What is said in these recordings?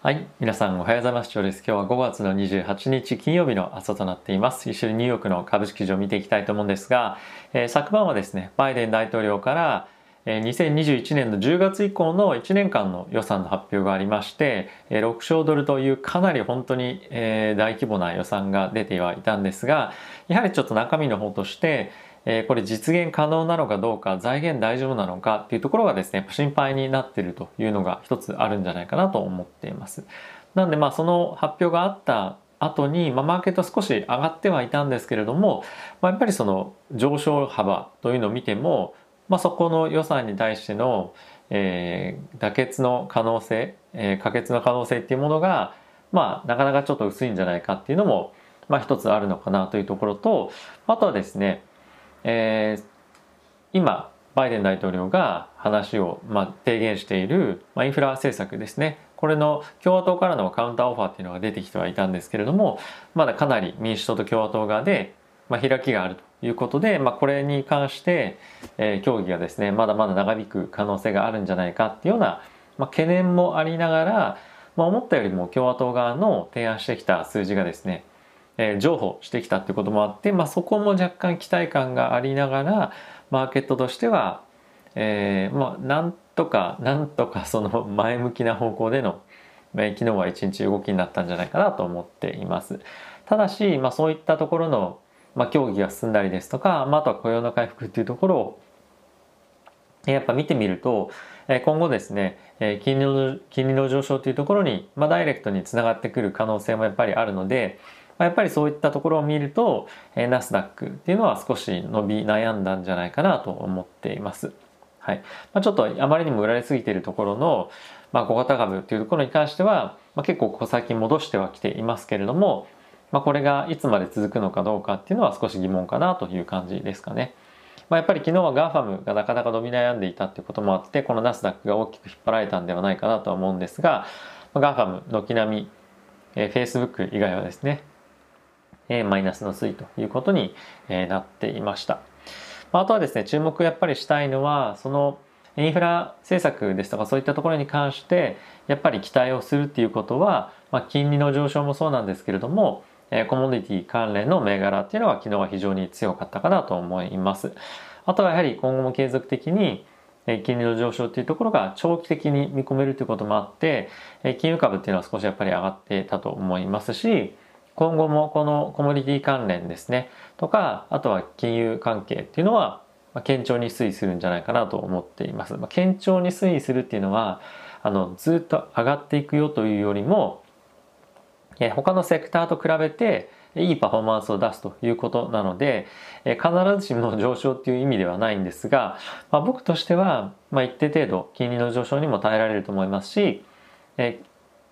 はい。皆さんおはようございます。今日は5月の28日金曜日の朝となっています。一緒にニューヨークの株式市場を見ていきたいと思うんですが、えー、昨晩はですね、バイデン大統領から、えー、2021年の10月以降の1年間の予算の発表がありまして、えー、6兆ドルというかなり本当に、えー、大規模な予算が出てはいたんですが、やはりちょっと中身の方として、えこれ実現可能なのかどうか財源大丈夫なのかっていうところがですね心配になってるというのが一つあるんじゃないかなと思っています。なんでまあその発表があった後に、まあ、マーケット少し上がってはいたんですけれども、まあ、やっぱりその上昇幅というのを見ても、まあ、そこの予算に対しての、えー、妥結の可能性、えー、可決の可能性っていうものが、まあ、なかなかちょっと薄いんじゃないかっていうのも、まあ、一つあるのかなというところとあとはですねえー、今バイデン大統領が話を、まあ、提言している、まあ、インフラ政策ですね。これの共和党からのカウンターオファーっていうのが出てきてはいたんですけれどもまだかなり民主党と共和党側で、まあ、開きがあるということで、まあ、これに関して、えー、協議がですねまだまだ長引く可能性があるんじゃないかっていうような、まあ、懸念もありながら、まあ、思ったよりも共和党側の提案してきた数字がですねえ、譲歩してきたってこともあって、まあ、そこも若干期待感がありながらマーケットとしては、えー、まあなんとかなんとかその前向きな方向での、えー、昨日は一日動きになったんじゃないかなと思っています。ただし、まあ、そういったところの、まあ、協議が進んだりですとか、まあ、あとは雇用の回復っていうところをやっぱ見てみると今後ですね金利の金利の上昇というところに、まあ、ダイレクトにつながってくる可能性もやっぱりあるのでまあ、やっぱりそういったところを見ると、えー、ナスダックっていうのは少し伸び悩んだんじゃないかなと思っています。はい。まあ、ちょっとあまりにも売られすぎているところの、まあ、小型株っていうところに関しては、まあ、結構小先戻してはきていますけれども、まあ、これがいつまで続くのかどうかっていうのは少し疑問かなという感じですかね。まあ、やっぱり昨日は GAFAM がなかなか伸び悩んでいたっていうこともあって、このナスダックが大きく引っ張られたんではないかなとは思うんですが、GAFAM 軒並み、えー、Facebook 以外はですね、えマイナスの推移ということに、えなっていました。あとはですね、注目やっぱりしたいのは、そのインフラ政策ですとかそういったところに関して、やっぱり期待をするっていうことは、まあ、金利の上昇もそうなんですけれども、えコモディティ関連の銘柄っていうのは昨日は非常に強かったかなと思います。あとはやはり今後も継続的に金利の上昇っていうところが長期的に見込めるということもあって、金融株っていうのは少しやっぱり上がってたと思いますし、今後もこのコモディティ関連ですねとかあとは金融関係っていうのは堅調に推移するんじゃないかなと思っています。まあ、堅調に推移するっていうのはあのずっと上がっていくよというよりもえ他のセクターと比べていいパフォーマンスを出すということなので、え必ずしも上昇っていう意味ではないんですが、まあ、僕としては、まあ、一定程度金利の上昇にも耐えられると思いますし、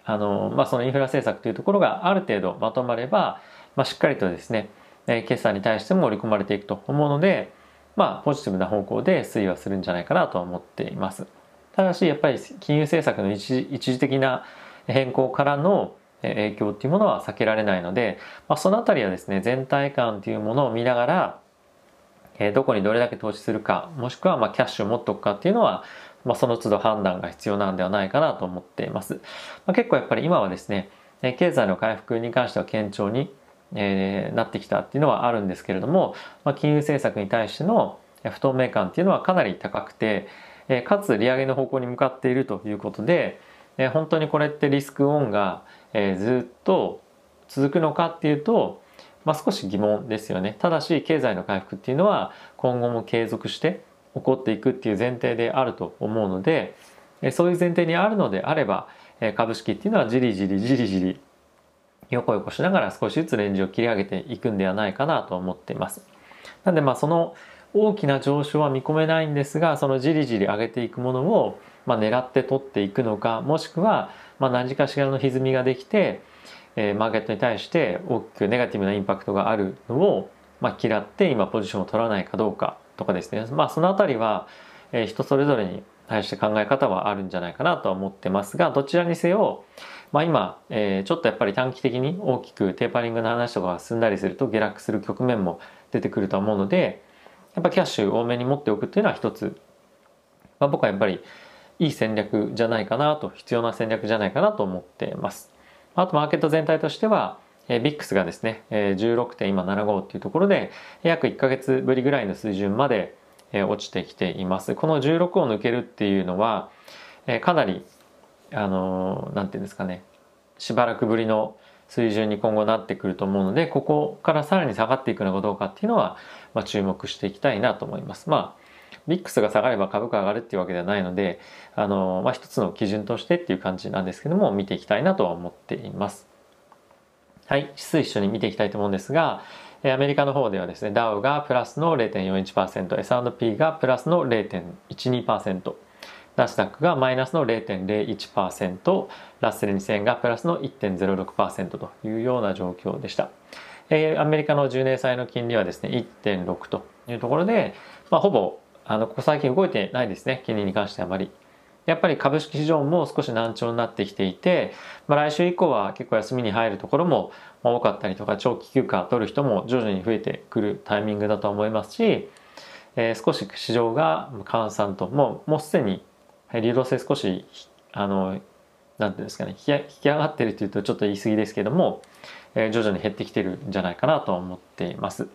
あの、まあ、そのインフラ政策というところがある程度まとまれば、まあ、しっかりとですね、え決算に対しても織り込まれていくと思うので、まあ、ポジティブな方向で推移はするんじゃないかなと思っています。ただし、やっぱり金融政策の一時的な変更からの影響っていうものは避けられないので、まあ、そのあたりはですね、全体感というものを見ながら、えどこにどれだけ投資するか、もしくはまキャッシュを持っておくかっていうのは、まあ、その都度判断が必要なんではないかなと思っています。まあ、結構やっぱり今はですね、経済の回復に関しては堅調に、えー、なってきたっていうのはあるんですけれども、まあ、金融政策に対しての不透明感っていうのはかなり高くて、え、かつ利上げの方向に向かっているということで、え、本当にこれってリスクオンが、え、ずっと続くのかっていうと、まあ、少し疑問ですよね。ただし経済の回復っていうのは今後も継続して起こっていくっていう前提であると思うのでそういう前提にあるのであれば株式っていうのはじりじりじりじり横横しながら少しずつレンジを切り上げていくんではないかなと思っています。なんでまあその大きな上昇は見込めないんですがそのじりじり上げていくものをまあ狙って取っていくのかもしくはまあ何かしらの歪みができてえマーケットに対して大きくネガティブなインパクトがあるのをまあ嫌って今ポジションを取らないかどうかとかですね。まあその辺りは、え、人それぞれに対して考え方はあるんじゃないかなとは思ってますがどちらにせよ、まあ、今、え、ちょっとやっぱり短期的に大きくテーパリングの話とかが進んだりすると下落する局面も出てくると思うのでやっぱキャッシュ多めに持っておくっていうのは一つ、まあ、僕はやっぱりいい戦略じゃないかなと必要な戦略じゃないかなと思ってます。あとマーケット全体としてはえビックスがですね、え16.75っていうところで約1ヶ月ぶりぐらいの水準まで、え落ちてきていますこの16を抜けるっていうのは、えかなりあの何て言うんですかねしばらくぶりの水準に今後なってくると思うのでここからさらに下がっていくのかどうかっていうのは、まあ、注目していきたいなと思いますまあビックスが下がれば株価上がるっていうわけではないので、あの、まあ、一つの基準としてっていう感じなんですけども、見ていきたいなとは思っています。はい、指数一緒に見ていきたいと思うんですが、アメリカの方ではですね、ダウがプラスの0.41%、S&P がプラスの0.12%、ナスダックがマイナスの0.01%、ラッセル2000がプラスの1.06%というような状況でした。アメリカの10年債の金利はですね、1.6というところで、まあ、ほぼあのここ最近動いてないですね金利に関してあまり。やっぱり株式市場も少し難聴になってきていて、まあ、来週以降は結構休みに入るところも多かったりとか長期休暇取る人も徐々に増えてくるタイミングだと思いますし、えー、少し市場が閑散ともうもうすでに流動性少しあのなんていうんですかね引き上がってるっていうとちょっと言い過ぎですけども、えー、徐々に減ってきてるんじゃないかなと思っています。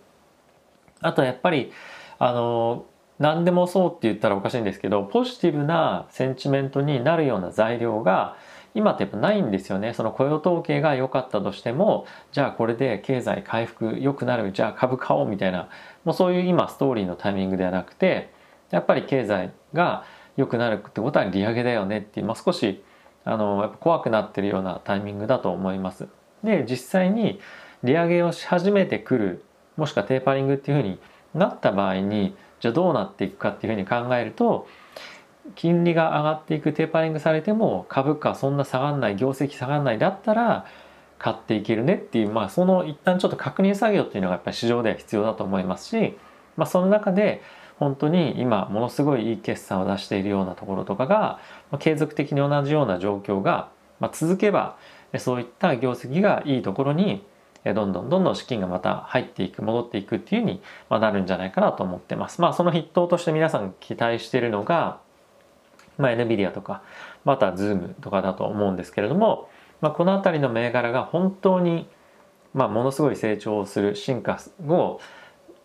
あとやっぱりあの何でもそうって言ったらおかしいんですけどポジティブなセンチメントになるような材料が今ってやっぱないんですよねその雇用統計が良かったとしてもじゃあこれで経済回復良くなるじゃあ株買おうみたいなもうそういう今ストーリーのタイミングではなくてやっぱり経済が良くなるってことは利上げだよねっていう、まあ、少しあのやっぱ怖くなってるようなタイミングだと思います。で実際に利上げをし始めてくるもしくはテーパリングっていうふうになった場合にじゃあどうなっていくかっていうふうに考えると金利が上がっていくテーパリングされても株価そんな下がんない業績下がんないだったら買っていけるねっていうまあその一旦ちょっと確認作業っていうのがやっぱり市場では必要だと思いますし、まあ、その中で本当に今ものすごいいい決算を出しているようなところとかが、まあ、継続的に同じような状況が、まあ、続けばそういった業績がいいところにどんどんどんどん資金がまた入っていく戻っていくっていうふうになるんじゃないかなと思ってます。まあその筆頭として皆さん期待しているのが、まあ、NVIDIA とかまた Zoom とかだと思うんですけれども、まあ、この辺りの銘柄が本当に、まあ、ものすごい成長する進化を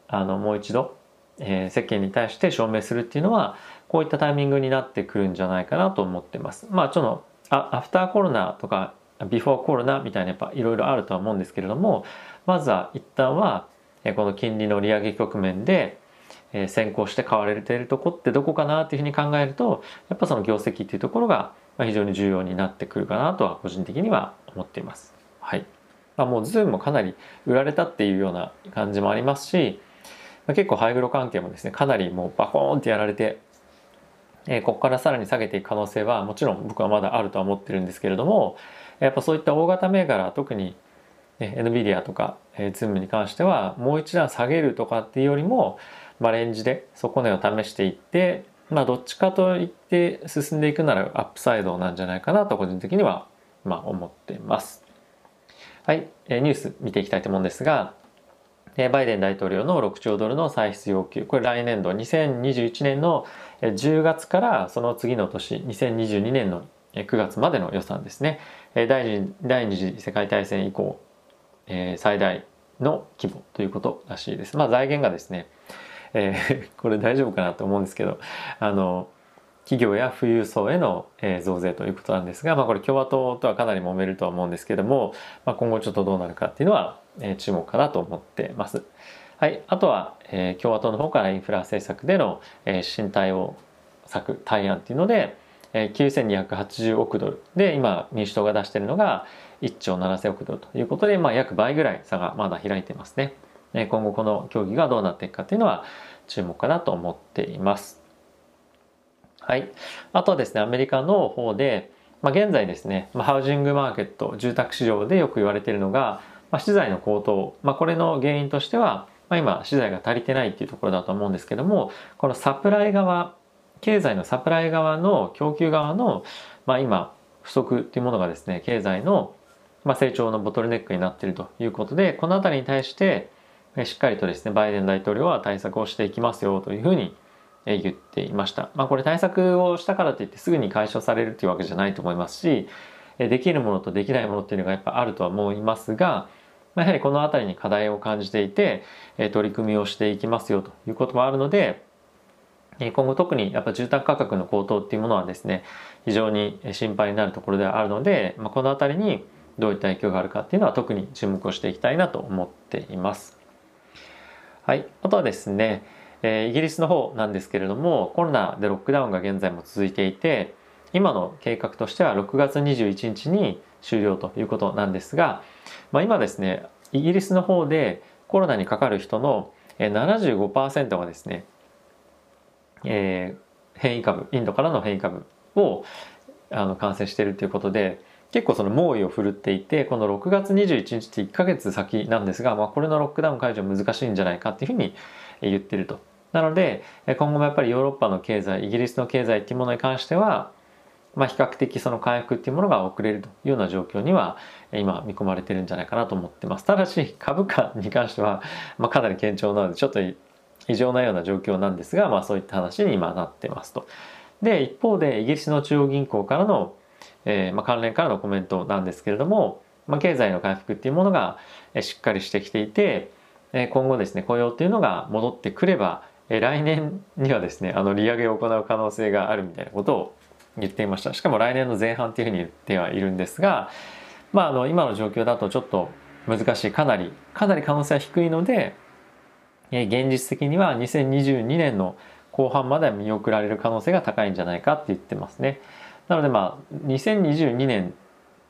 あのもう一度、えー、世間に対して証明するっていうのはこういったタイミングになってくるんじゃないかなと思ってます。まあちょっとあアフターコロナとかビフォーコロナみたいなやっぱいろいろあるとは思うんですけれどもまずは一旦はこの金利の利上げ局面で先行して買われているとこってどこかなっていうふうに考えるとやっぱその業績っていうところが非常に重要になってくるかなとは個人的には思っています。はい。まあ、もうズームもかなり売られたっていうような感じもありますし、結構ハイグロ関係もですねかなりもうバコーンってやられてえここからさらに下げていく可能性はもちろん僕はまだあるとは思ってるんですけれどもやっぱそういった大型銘柄特に、ね、NVIDIA とか、えー、Zoom に関してはもう一段下げるとかっていうよりも、まあ、レンジで底値を試していってまあどっちかといって進んでいくならアップサイドなんじゃないかなと個人的にはまあ思っています。はい、えー、ニュース見ていきたいと思うんですが、バイデン大統領の6兆ドルの歳出要求、これ来年度2021年の10月からその次の年2022年の9月までの予算ですね。第二第二次世界大戦以降、えー、最大の規模ということらしいです。まあ財源がですね、えー、これ大丈夫かなと思うんですけど、あの、企業や富裕層への増税ということなんですが、まあ、これ共和党とはかなり揉めるとは思うんですけども、まあ、今後ちょっとどうなるかっていうのは注目かなと思ってます。はい、あとは、え、共和党の方からインフラ政策での、えー、新対応策対案っていうので、え、9280億ドルで今民主党が出しているのが1兆7000億ドルということで、まあ、約倍ぐらい差がまだ開いてますね。今後この協議がどうなっていくかっていうのは注目かなと思っています。はい。あとはですね、アメリカの方で、まあ、現在ですね、ま、ハウジングマーケット、住宅市場でよく言われているのが、まあ、資材の高騰、まあ、これの原因としては、まあ、今資材が足りてないっていうところだと思うんですけどもこのサプライ側経済のサプライ側の供給側の、まあ、今不足っていうものがですね経済の、まあ、成長のボトルネックになっているということでこの辺りに対してしっかりとですねバイデン大統領は対策をしていきますよというふうに言っていました。まあこれ対策をしたからといってすぐに解消されるっていうわけじゃないと思いますし、できるものとできないものっていうのがやっぱあるとは思いますが、やはりこの辺りに課題を感じていて、取り組みをしていきますよということもあるので、今後特にやっぱ住宅価格の高騰っていうものはですね、非常に心配になるところではあるので、まあ、この辺りにどういった影響があるかっていうのは特に注目をしていきたいなと思っています。はい。あとはですね、えイギリスの方なんですけれども、コロナでロックダウンが現在も続いていて、今の計画としては6月21日に終了ということなんですが、まあ、今ですね、イギリスの方でコロナにかかる人の75%がですね、えー、変異株、インドからの変異株をあの感染しているということで、結構その猛威を振るっていて、この6月21日って1ヶ月先なんですが、まあ、これのロックダウン解除難しいんじゃないかっていうふうに言ってると。なので、今後もやっぱりヨーロッパの経済、イギリスの経済っていうものに関しては、まあ、比較的その回復っていうものが遅れるというような状況には今見込まれてるんじゃないかなと思ってます。ただし株価に関しては、まあ、かなり堅調なのでちょっと異常なような状況なんですが、まあ、そういった話に今なってますと。で一方でイギリスの中央銀行からのえー、まあ、関連からのコメントなんですけれども、まあ、経済の回復っていうものがしっかりしてきていて今後ですね雇用っていうのが戻ってくれば来年にはですねあの利上げを行う可能性があるみたいなことを言っていましたしかも来年の前半っていうふうに言ってはいるんですが、まあ、あの今の状況だとちょっと難しいかなりかなり可能性は低いので現実的には2022年の後半まで見送られる可能性が高いんじゃないかって言ってますね。なのでまあ2022年っ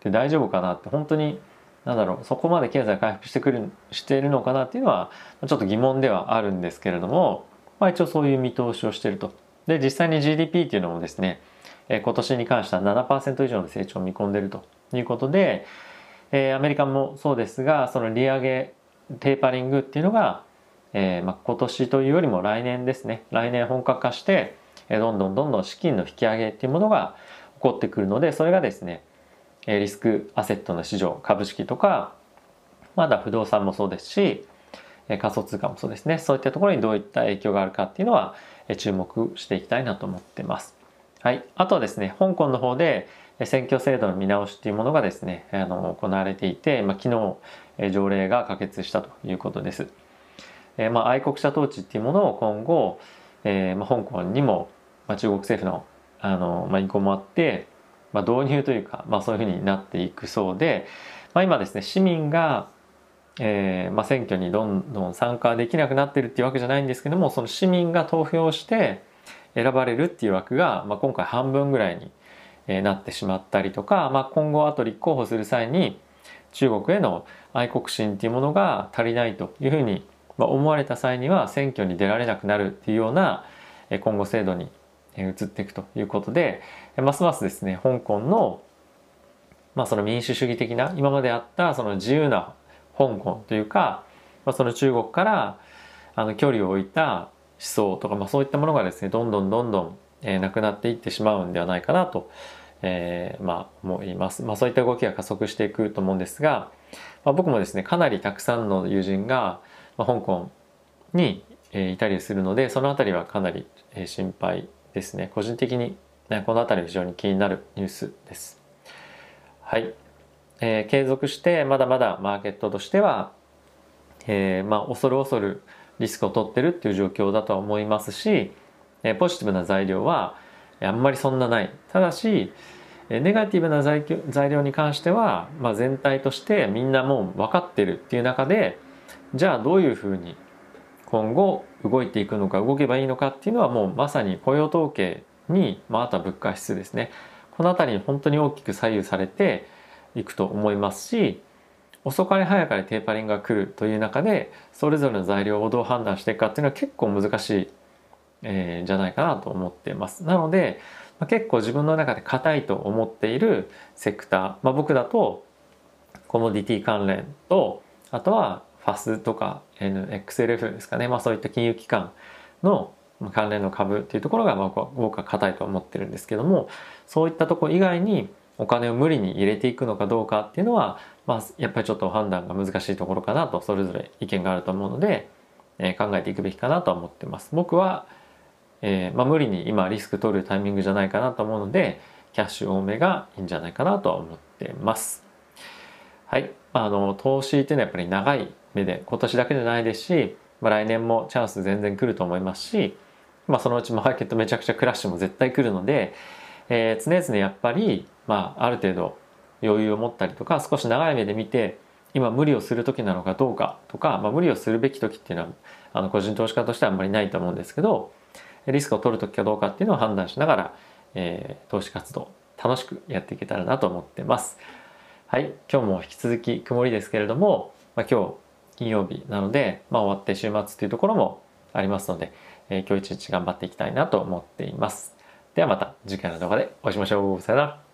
て大丈夫かなって本当になんだろうそこまで経済回復してくるしているのかなっていうのはちょっと疑問ではあるんですけれども、まあ、一応そういう見通しをしていると。で実際に GDP っていうのもですね今年に関しては7%以上の成長を見込んでいるということで、えー、アメリカもそうですがその利上げテーパリングっていうのが、えーまあ、今年というよりも来年ですね来年本格化してえどんどんどんどん資金の引き上げっていうものが起こってくるのでそれがですねえリスクアセットの市場株式とかまだ不動産もそうですしえ仮想通貨もそうですねそういったところにどういった影響があるかっていうのはえ注目していきたいなと思ってます。はい、あとはですね香港の方で選挙制度の見直しっていうものがですねあの行われていて、まあ、昨日条例が可決したということです。えー、まあ、愛国者統治っていうものを今後、えーまあ、香港にも、まあ、中国政府のあの、まあ、意向もあって、まあ、導入というか、まあ、そういうふうになっていくそうで、まあ、今ですね市民が、えーまあ、選挙にどんどん参加できなくなってるっていうわけじゃないんですけどもその市民が投票して選ばれるっていう枠が、まあ、今回半分ぐらいになってしまったりとか、まあ、今後あと立候補する際に中国への愛国心っていうものが足りないというふうにまあ思われた際には選挙に出られなくなるっていうような今後制度に移っていくということでますますですね香港の,、まあその民主主義的な今まであったその自由な香港というか、まあ、その中国からあの距離を置いた思想とか、まあ、そういったものがですねどんどんどんどん、えー、なくなっていってしまうんではないかなと、えー、まあ思います、まあ、そういった動きが加速していくと思うんですが、まあ、僕もですねかなりたくさんの友人が、まあ、香港に、えー、いたりするのでその辺りはかなり、えー、心配ですね。個人的に、ね、この辺り非常に気になるニュースです。はい、えー、継続してまだまだマーケットとしては、えー、まあ、恐る恐るリスクを取ってるっていう状況だとは思いますし、えー、ポジティブな材料はあんまりそんなない。ただしネガティブな材料に関しては、まあ、全体としてみんなもう分かってるっていう中でじゃあどういうふうに今後動いていくのか動けばいいのかっていうのはもうまさに雇用統計に、まあ、あとは物価指数ですねこの辺りに本当に大きく左右されていくと思いますし遅かれ早かれテーパリングが来るという中でそれぞれの材料をどう判断していくかっていうのは結構難しい、えー、じゃないかなと思ってます。なので、まあ、結構自分の中で硬いと思っているセクター、まあ、僕だとコモディティ関連とあとはファスとか NXLF ですかね、まあ、そういった金融機関の関連の株っていうところが僕は硬いと思ってるんですけどもそういったところ以外にお金を無理に入れていくのかどうかっていうのは、まあ、やっぱりちょっと判断が難しいところかなとそれぞれ意見があると思うので、えー、考えていくべきかなと思ってます。僕はえー、まあ、無理に今リスク取るタイミングじゃないかなと思うのでキャッシュ多めがいいんじゃないかなとは思ってます。はい、あの投資っていうのはやっぱり長い目で今年だけじゃないですし、まあ、来年もチャンス全然来ると思いますし、まあ、そのうちマーケットめちゃくちゃクラッシュも絶対来るので、えー、常々やっぱり、まあ、ある程度余裕を持ったりとか少し長い目で見て今無理をする時なのかどうかとか、まあ、無理をするべき時っていうのはあの個人投資家としてはあんまりないと思うんですけどリスクを取る時かどうかっていうのを判断しながら、えー、投資活動楽しくやっていけたらなと思ってます。はい、今日も引き続き曇りですけれども、まあ、今日金曜日なので、まあ、終わって週末というところもありますので、えー、今日一日頑張っていきたいなと思っています。ではまた次回の動画でお会いしましょう。さよなら。